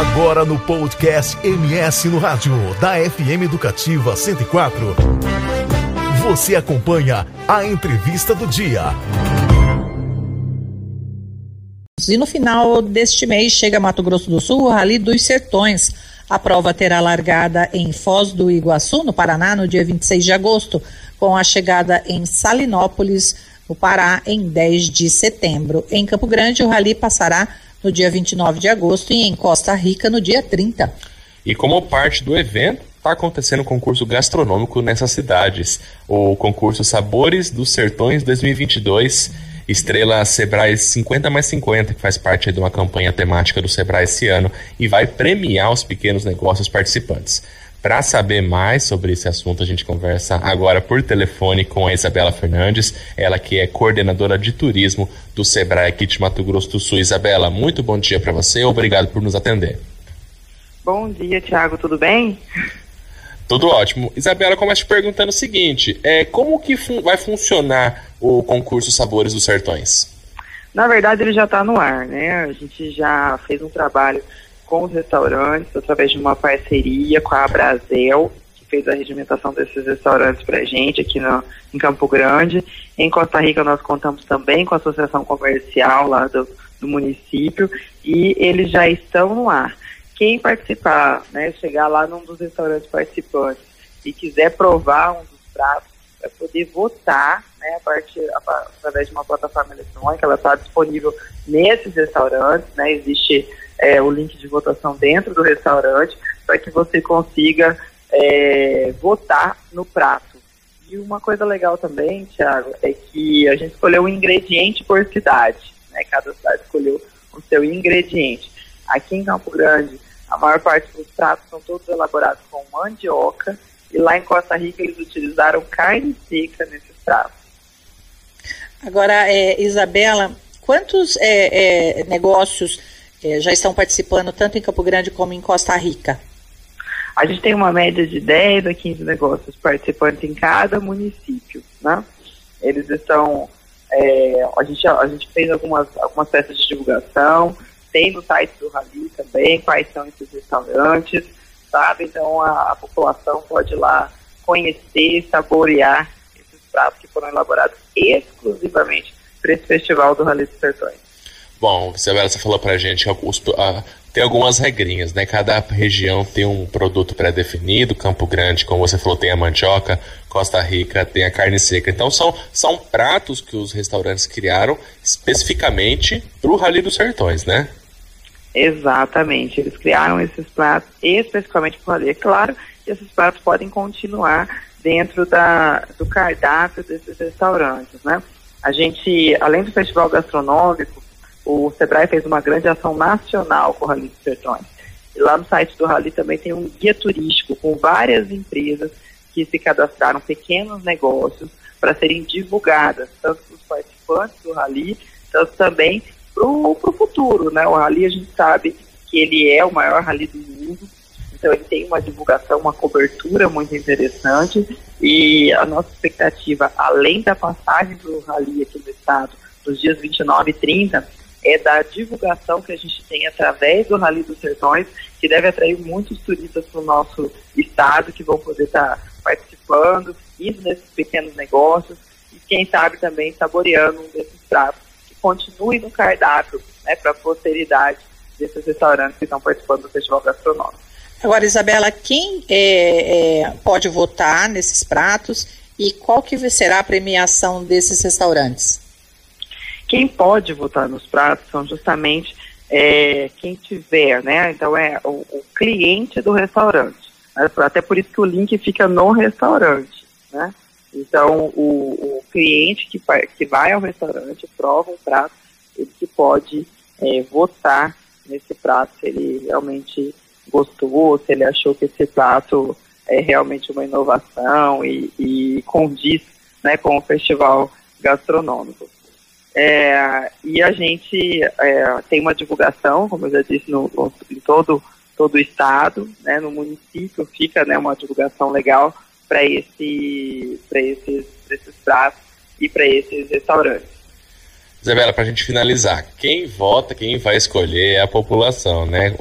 Agora no podcast MS no Rádio, da FM Educativa 104. Você acompanha a entrevista do dia. E no final deste mês chega Mato Grosso do Sul o Rally dos Sertões. A prova terá largada em Foz do Iguaçu, no Paraná, no dia 26 de agosto, com a chegada em Salinópolis, no Pará, em 10 de setembro. Em Campo Grande, o rally passará no dia 29 de agosto e em Costa Rica, no dia 30. E como parte do evento, está acontecendo um concurso gastronômico nessas cidades. O concurso Sabores dos Sertões 2022 Estrela Sebrae 50 mais 50, que faz parte de uma campanha temática do Sebrae esse ano e vai premiar os pequenos negócios participantes. Para saber mais sobre esse assunto, a gente conversa agora por telefone com a Isabela Fernandes, ela que é coordenadora de turismo do Sebrae aqui de Mato Grosso do Sul. Isabela, muito bom dia para você, obrigado por nos atender. Bom dia, Tiago, tudo bem? Tudo ótimo. Isabela, começa te perguntando o seguinte: é, como que fun vai funcionar o concurso Sabores dos Sertões? Na verdade, ele já está no ar, né? A gente já fez um trabalho com os restaurantes através de uma parceria com a Brasel, que fez a regimentação desses restaurantes para a gente aqui no, em Campo Grande. Em Costa Rica, nós contamos também com a Associação Comercial lá do, do município e eles já estão no ar quem participar, né, chegar lá num dos restaurantes participantes e quiser provar um dos pratos, vai poder votar, né, a partir, através de uma plataforma eletrônica, ela está disponível nesses restaurantes, né, existe é, o link de votação dentro do restaurante para que você consiga é, votar no prato. E uma coisa legal também, Thiago, é que a gente escolheu um ingrediente por cidade, né, cada cidade escolheu o seu ingrediente. Aqui em Campo Grande, a maior parte dos pratos são todos elaborados com mandioca e lá em Costa Rica eles utilizaram carne seca nesses pratos. Agora, é, Isabela, quantos é, é, negócios é, já estão participando tanto em Campo Grande como em Costa Rica? A gente tem uma média de 10 a 15 negócios participantes em cada município, né? Eles estão, é, a, gente, a gente fez algumas, algumas festas de divulgação, tem no site do Rally também quais são esses restaurantes, sabe? Então a, a população pode ir lá conhecer, saborear esses pratos que foram elaborados exclusivamente para esse festival do Rally dos Sertões. Bom, Isabela, você falou para a gente que uh, tem algumas regrinhas, né? Cada região tem um produto pré-definido. Campo Grande, como você falou, tem a mandioca. Costa Rica tem a carne seca. Então são, são pratos que os restaurantes criaram especificamente para o Rally dos Sertões, né? Exatamente. Eles criaram esses pratos especificamente para ali. É claro que esses pratos podem continuar dentro da, do cardápio desses restaurantes, né? A gente, além do festival gastronômico, o Sebrae fez uma grande ação nacional com o Rally dos Sertões. E lá no site do Rally também tem um guia turístico com várias empresas que se cadastraram, pequenos negócios, para serem divulgadas, tanto para os participantes do Rally, tanto também para o futuro, né? O rally a gente sabe que ele é o maior rally do mundo, então ele tem uma divulgação, uma cobertura muito interessante e a nossa expectativa, além da passagem do rally aqui no estado, nos dias 29 e 30, é da divulgação que a gente tem através do Rally dos Sertões, que deve atrair muitos turistas para o nosso estado, que vão poder estar tá participando, indo nesses pequenos negócios e quem sabe também saboreando um desses pratos continue no cardápio né, para a posteridade desses restaurantes que estão participando do Festival Gastronômico. Agora, Isabela, quem é, é, pode votar nesses pratos e qual que será a premiação desses restaurantes? Quem pode votar nos pratos são justamente é, quem tiver, né? Então é o, o cliente do restaurante. Até por isso que o link fica no restaurante, né? Então, o, o cliente que, que vai ao restaurante, prova um prato, ele que pode é, votar nesse prato se ele realmente gostou, se ele achou que esse prato é realmente uma inovação e, e condiz né, com o festival gastronômico. É, e a gente é, tem uma divulgação, como eu já disse, no, no, em todo, todo o estado, né, no município fica né, uma divulgação legal para esse, esses, esses pratos e para esses restaurantes. Isabela, para a gente finalizar, quem vota, quem vai escolher é a população, né?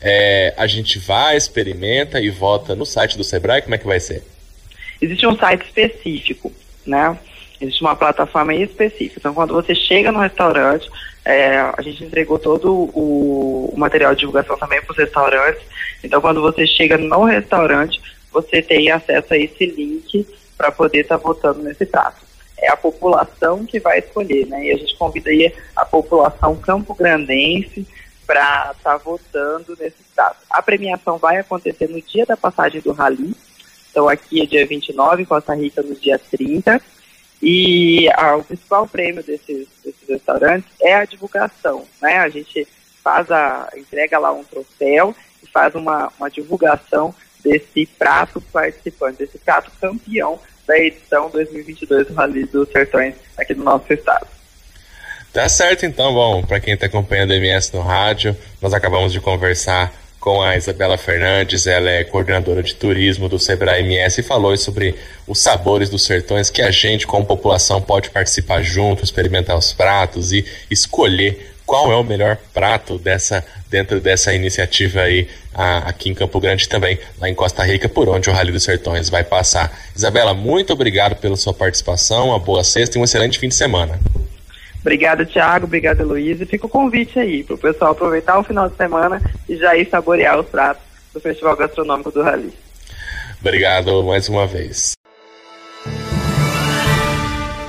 É, a gente vai, experimenta e vota no site do Sebrae? Como é que vai ser? Existe um site específico, né? Existe uma plataforma específica. Então, quando você chega no restaurante, é, a gente entregou todo o, o material de divulgação também para os restaurantes. Então, quando você chega no restaurante, você tem acesso a esse link para poder estar tá votando nesse prato. É a população que vai escolher, né? E a gente convida aí a população campo-grandense para estar tá votando nesse prato. A premiação vai acontecer no dia da passagem do Rally. Então, aqui é dia 29, Costa Rica no dia 30 e ah, o principal prêmio desses, desses restaurantes é a divulgação, né? A gente faz a, entrega lá um troféu e faz uma, uma divulgação desse prato participante, desse prato campeão da edição 2022 do Rally dos Sertões aqui do nosso estado. Tá certo então, bom, para quem está acompanhando a MS no rádio, nós acabamos de conversar com a Isabela Fernandes, ela é coordenadora de turismo do Sebrae MS e falou sobre os sabores dos sertões que a gente, como população, pode participar junto, experimentar os pratos e escolher qual é o melhor prato dessa dentro dessa iniciativa aí a, aqui em Campo Grande também, lá em Costa Rica, por onde o Rally dos Sertões vai passar. Isabela, muito obrigado pela sua participação, uma boa sexta e um excelente fim de semana. Obrigada, Thiago. Obrigada, Luiz. E fica o convite aí para o pessoal aproveitar o final de semana e já ir saborear os pratos do Festival Gastronômico do Rally. Obrigado mais uma vez.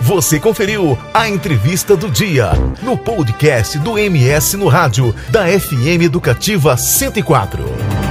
Você conferiu a entrevista do dia no podcast do MS no rádio da FM Educativa 104.